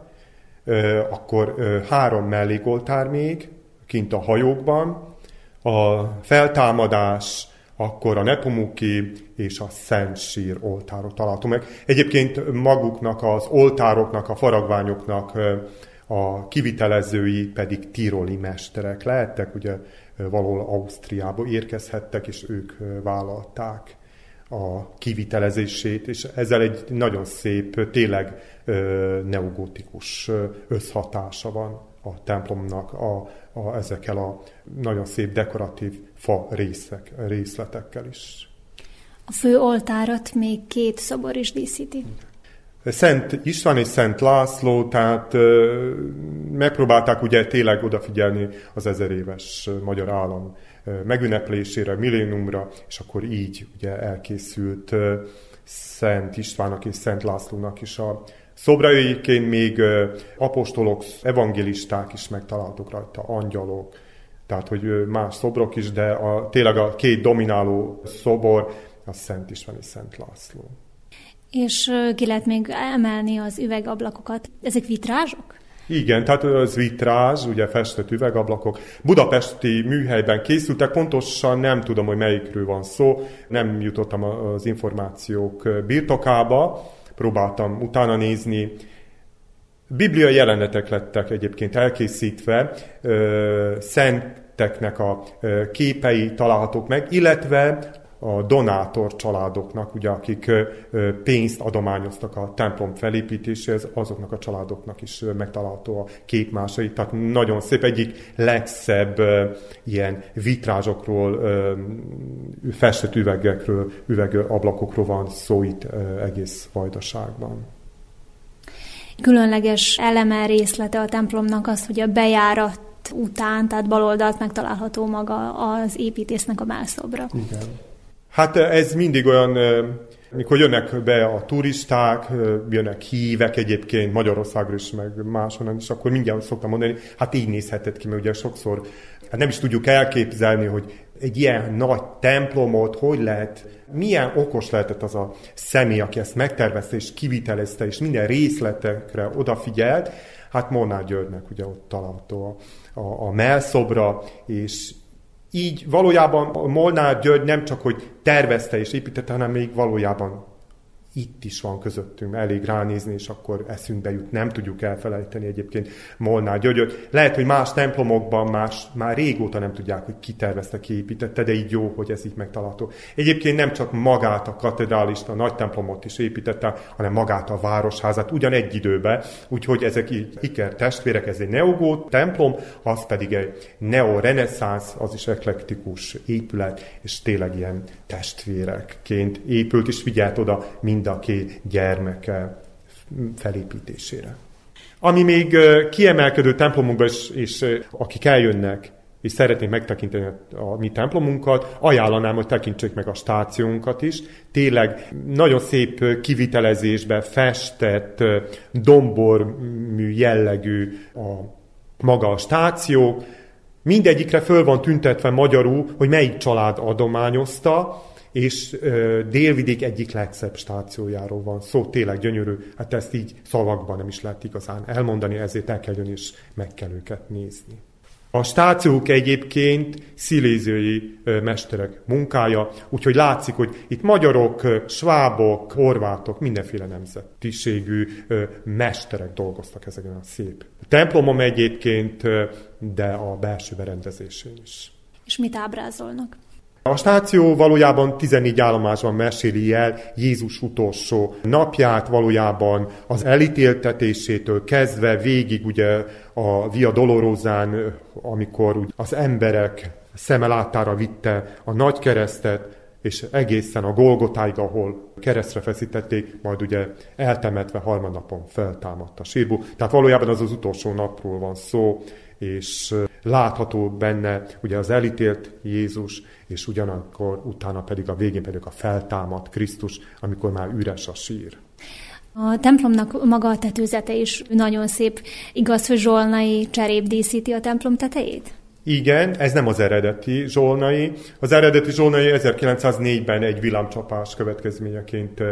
akkor három mellékoltár még, kint a hajókban, a feltámadás, akkor a Nepomuki és a Szent Sír oltárok található meg. Egyébként maguknak, az oltároknak, a faragványoknak a kivitelezői pedig tiroli mesterek lehettek, ugye valahol Ausztriába érkezhettek, és ők vállalták a kivitelezését, és ezzel egy nagyon szép, tényleg neogotikus összhatása van a templomnak a, a, ezekkel a nagyon szép dekoratív fa részek, részletekkel is. A fő oltárat még két szobor is díszíti. Szent István és Szent László, tehát megpróbálták ugye tényleg odafigyelni az ezer éves magyar állam megünneplésére, millénumra, és akkor így ugye elkészült Szent Istvánnak és Szent Lászlónak is a szobraiként még apostolok, evangélisták is megtaláltuk rajta, angyalok, tehát hogy más szobrok is, de a, tényleg a két domináló szobor a Szent István és Szent László. És ki lehet még emelni az üvegablakokat. Ezek vitrázsok? Igen, tehát az vitrázs, ugye festett üvegablakok. Budapesti műhelyben készültek, pontosan nem tudom, hogy melyikről van szó, nem jutottam az információk birtokába, próbáltam utána nézni. Biblia jelenetek lettek egyébként elkészítve, szenteknek a képei találhatók meg, illetve a donátor családoknak, ugye, akik pénzt adományoztak a templom felépítéséhez, azoknak a családoknak is megtalálható a képmásai. Tehát nagyon szép, egyik legszebb ilyen vitrázsokról, festett üvegekről, üvegablakokról van szó itt egész vajdaságban. Különleges eleme részlete a templomnak az, hogy a bejárat után, tehát baloldalt megtalálható maga az építésznek a mászobra. Igen. Hát ez mindig olyan, mikor jönnek be a turisták, jönnek hívek egyébként Magyarországról is, meg máshonnan is, akkor mindjárt szoktam mondani, hát így nézhetett ki, mert ugye sokszor hát nem is tudjuk elképzelni, hogy egy ilyen nagy templomot hogy lehet, milyen okos lehetett az a személy, aki ezt megtervezte és kivitelezte, és minden részletekre odafigyelt, hát Molnár Györgynek ugye ott található a, a, a melszobra, és így valójában Molnár György nem csak, hogy tervezte és építette, hanem még valójában itt is van közöttünk, elég ránézni, és akkor eszünkbe jut. Nem tudjuk elfelejteni egyébként Molnár Györgyöt. Lehet, hogy más templomokban más, már régóta nem tudják, hogy ki tervezte, ki építette, de így jó, hogy ez így megtalálható. Egyébként nem csak magát a katedrálist, a nagy templomot is építette, hanem magát a városházat ugyan egy időben, úgyhogy ezek így iker testvérek, ez egy neogót templom, az pedig egy neoreneszánsz, az is eklektikus épület, és tényleg ilyen testvérekként épült, és figyelt oda mind mind a két gyermeke felépítésére. Ami még kiemelkedő templomunkban, és, és akik eljönnek, és szeretnék megtekinteni a mi templomunkat, ajánlanám, hogy tekintsék meg a stációnkat is. Tényleg nagyon szép kivitelezésbe festett, dombormű jellegű a maga a stáció. Mindegyikre föl van tüntetve magyarul, hogy melyik család adományozta, és ö, délvidék egyik legszebb stációjáról van szó, tényleg gyönyörű, hát ezt így szavakban nem is lehet igazán elmondani, ezért el kell jönni, és meg kell őket nézni. A stációk egyébként sziléziai mesterek munkája, úgyhogy látszik, hogy itt magyarok, svábok, horvátok, mindenféle nemzetiségű mesterek dolgoztak ezeken a szép templomom egyébként, de a belső berendezésén is. És mit ábrázolnak? A stáció valójában 14 állomásban meséli el Jézus utolsó napját, valójában az elítéltetésétől kezdve végig ugye a Via Dolorozán, amikor az emberek szemelátára vitte a nagy keresztet, és egészen a Golgotáig, ahol keresztre feszítették, majd ugye eltemetve harmadnapon feltámadt a sírbu. Tehát valójában az az utolsó napról van szó, és látható benne ugye az elítélt Jézus, és ugyanakkor utána pedig a végén pedig a feltámadt Krisztus, amikor már üres a sír. A templomnak maga a tetőzete is nagyon szép. Igaz, hogy zsolnai cserép díszíti a templom tetejét? Igen, ez nem az eredeti zsolnai. Az eredeti zsolnai 1904-ben egy villámcsapás következményeként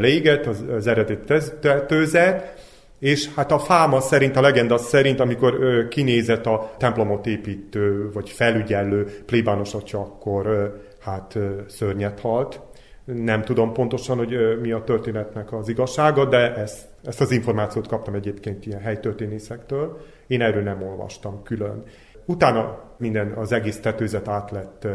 légett, az, az eredeti tetőzet, és hát a fáma szerint, a legenda szerint, amikor ö, kinézett a templomot építő, vagy felügyelő plébános atya, akkor ö, hát ö, szörnyet halt. Nem tudom pontosan, hogy ö, mi a történetnek az igazsága, de ezt, ezt az információt kaptam egyébként ilyen helytörténészektől. Én erről nem olvastam külön. Utána minden, az egész tetőzet át lett,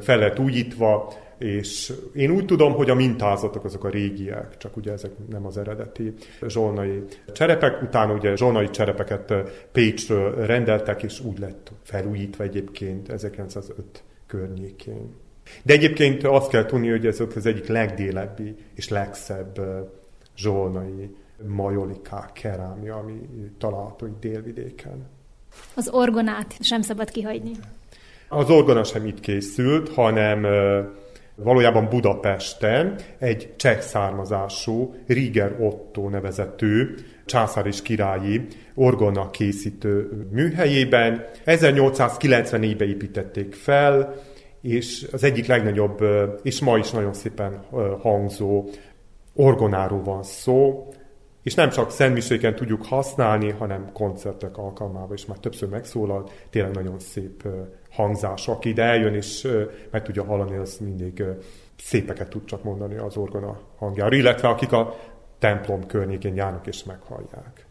fel lett újítva, és én úgy tudom, hogy a mintázatok azok a régiek, csak ugye ezek nem az eredeti zsolnai cserepek. Utána ugye zsolnai cserepeket Pécsről rendeltek, és úgy lett felújítva egyébként 1905 környékén. De egyébként azt kell tudni, hogy ez az egyik legdélebbi és legszebb zsolnai majolikák, kerámia, ami található itt délvidéken. Az orgonát sem szabad kihagyni. Az orgona sem itt készült, hanem valójában Budapesten egy cseh származású Riger Otto nevezető császár és királyi orgona készítő műhelyében. 1894-ben építették fel, és az egyik legnagyobb, és ma is nagyon szépen hangzó orgonáról van szó, és nem csak szentmiséken tudjuk használni, hanem koncertek alkalmával is már többször megszólalt, tényleg nagyon szép hangzás. Aki ide eljön és meg tudja hallani, az mindig szépeket tud csak mondani az orgona hangjára, illetve akik a templom környékén járnak és meghallják.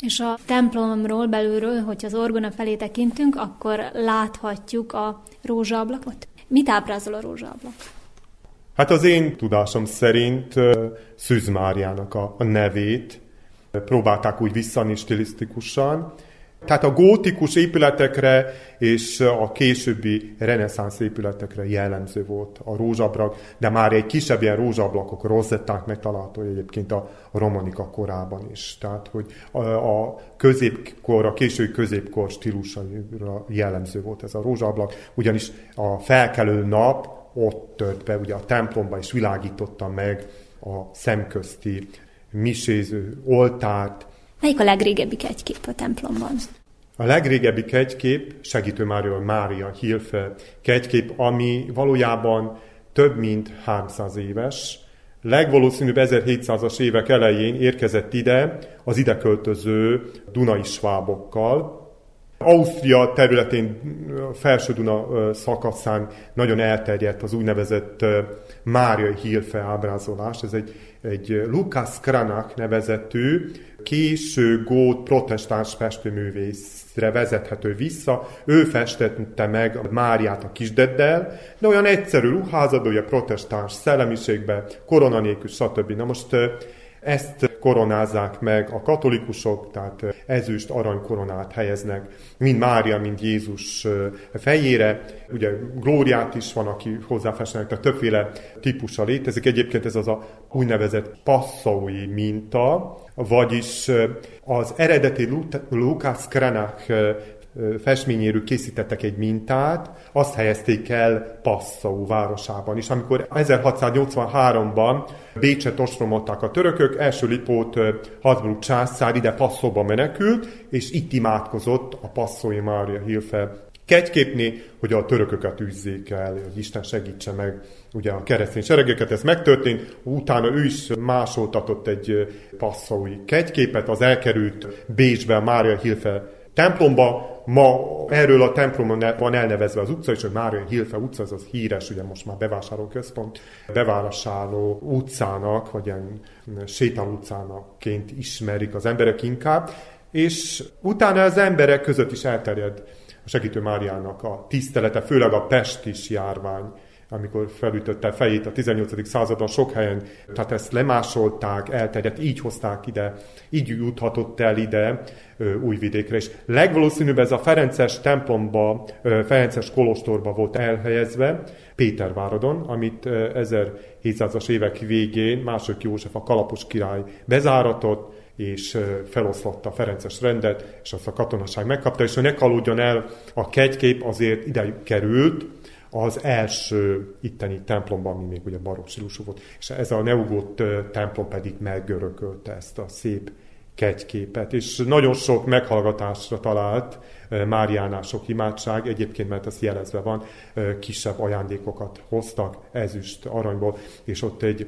És a templomról belülről, hogyha az orgona felé tekintünk, akkor láthatjuk a rózsaablakot. Mit ábrázol a rózsaablak? Hát az én tudásom szerint Szűz Máriának a, a nevét próbálták úgy visszani stilisztikusan, tehát a gótikus épületekre és a későbbi reneszánsz épületekre jellemző volt a rózsabrak, de már egy kisebb ilyen rózsablakok, rozetták megtalálható egyébként a romanika korában is. Tehát, hogy a középkor, a késői középkor stílusaira jellemző volt ez a rózsablak, ugyanis a felkelő nap ott tört be, ugye a templomba is világította meg a szemközti miséző oltárt, Melyik a legrégebbi kegykép a templomban? A legrégebbi kegykép, segítő Mária, Mária Hilfe kegykép, ami valójában több mint 300 éves. Legvalószínűbb 1700-as évek elején érkezett ide az ide költöző Dunai svábokkal, Ausztria területén, Felső Duna szakaszán nagyon elterjedt az úgynevezett Máriai Hilfe ábrázolás. Ez egy, egy Lukács Kranach nevezetű, késő gót protestáns festőművészre vezethető vissza. Ő festette meg Máriát a kisdeddel, de olyan egyszerű ruházat, ugye protestáns szellemiségbe, korona nélkül, stb. Na most ezt koronázzák meg a katolikusok, tehát ezüst aranykoronát helyeznek mind Mária, mind Jézus fejére. Ugye glóriát is van, aki hozzáfestenek, tehát többféle típusa létezik. Egyébként ez az a úgynevezett passzaui minta, vagyis az eredeti Lukács Krenach festményéről készítettek egy mintát, azt helyezték el Passau városában is. Amikor 1683-ban Bécset ostromolták a törökök, első Lipót Habsburg császár ide Passauba menekült, és itt imádkozott a Passzói Mária Hilfe kegyképni, hogy a törököket üzzék el, hogy Isten segítse meg ugye a keresztény seregeket, ez megtörtént, utána ő is másoltatott egy passzaui kegyképet, az elkerült Bécsbe Mária Hilfe templomba, ma erről a templomon van elnevezve az utca, és a Mária Hilfe utca, az az híres, ugye most már bevásárlóközpont, bevásárló utcának, vagy ilyen sétáló utcának ismerik az emberek inkább, és utána az emberek között is elterjed a segítő Máriának a tisztelete, főleg a pestis járvány amikor felütötte fejét a 18. században sok helyen, tehát ezt lemásolták, elterjedt, így hozták ide, így juthatott el ide Újvidékre. És legvalószínűbb ez a Ferences templomba, Ferences kolostorba volt elhelyezve, Péterváradon, amit 1700-as évek végén második József a Kalapos király bezáratott, és feloszlatta a Ferences rendet, és azt a katonaság megkapta, és hogy ne kalódjon el a kegykép, azért ide került, az első itteni templomban, ami még ugye barokk stílusú volt, és ez a Neugott templom pedig meggörökölte ezt a szép kegyképet, és nagyon sok meghallgatásra talált Máriánál sok imádság, egyébként, mert ez jelezve van, kisebb ajándékokat hoztak ezüst aranyból, és ott egy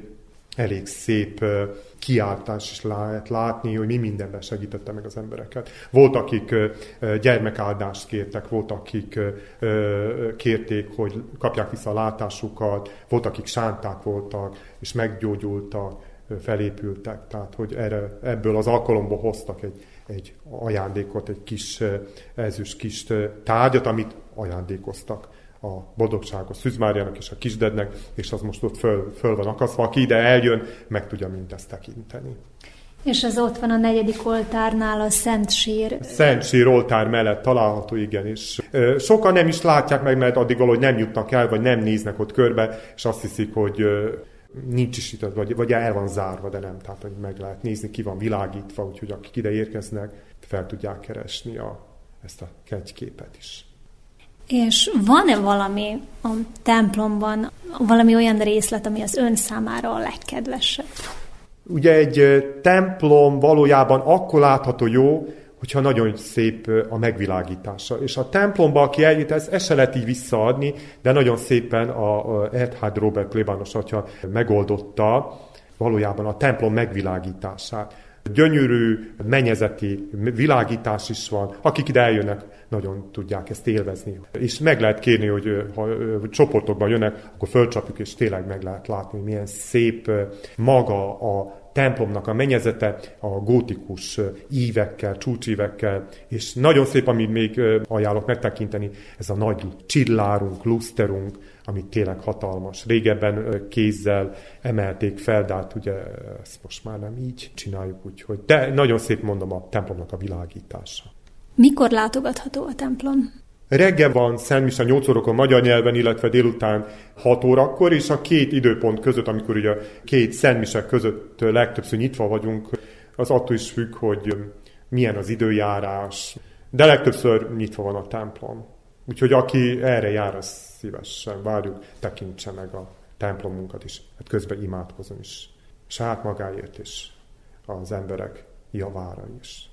elég szép kiáltás is lehet látni, hogy mi mindenben segítette meg az embereket. Volt, akik gyermekáldást kértek, volt, akik kérték, hogy kapják vissza a látásukat, volt, akik sánták voltak, és meggyógyultak, felépültek, tehát hogy erre, ebből az alkalomból hoztak egy, egy ajándékot, egy kis ezüst kis tárgyat, amit ajándékoztak a boldogságos Szűzmáriának és a kisdednek, és az most ott föl, föl van akaszva. Aki ide eljön, meg tudja mindezt tekinteni. És ez ott van a negyedik oltárnál, a Szent Sír. Szent Sír oltár mellett található, igen. És sokan nem is látják meg, mert addig valahogy nem jutnak el, vagy nem néznek ott körbe, és azt hiszik, hogy nincs is itt, vagy, vagy el van zárva, de nem. Tehát, hogy meg lehet nézni, ki van világítva, úgyhogy akik ide érkeznek, fel tudják keresni a, ezt a kegyképet is. És van-e valami a templomban, valami olyan részlet, ami az ön számára a legkedvesebb? Ugye egy templom valójában akkor látható jó, hogyha nagyon szép a megvilágítása. És a templomba, aki eljut, ezt, se lehet így visszaadni, de nagyon szépen a, a Robert plébános atya megoldotta valójában a templom megvilágítását. Gyönyörű mennyezeti világítás is van. Akik ide eljönnek, nagyon tudják ezt élvezni. És meg lehet kérni, hogy ha csoportokban jönnek, akkor fölcsapjuk, és tényleg meg lehet látni, milyen szép maga a templomnak a mennyezete a gótikus ívekkel, csúcsívekkel, és nagyon szép, amit még ajánlok megtekinteni, ez a nagy csillárunk, luszterunk, ami tényleg hatalmas. Régebben kézzel emelték fel, de hát ugye ezt most már nem így csináljuk, úgyhogy de nagyon szép mondom a templomnak a világítása. Mikor látogatható a templom? Reggel van Szent Misa 8 órakor magyar nyelven, illetve délután 6 órakor, és a két időpont között, amikor ugye a két Szent Misa között legtöbbször nyitva vagyunk, az attól is függ, hogy milyen az időjárás, de legtöbbször nyitva van a templom. Úgyhogy aki erre jár, az szívesen várjuk, tekintse meg a templomunkat is. Hát közben imádkozom is. Saját magáért is, az emberek javára is.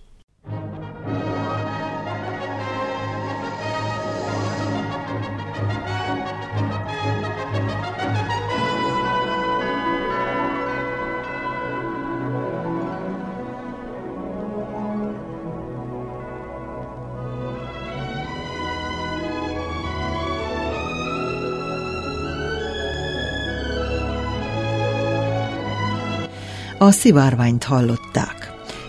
A szivárványt hallották.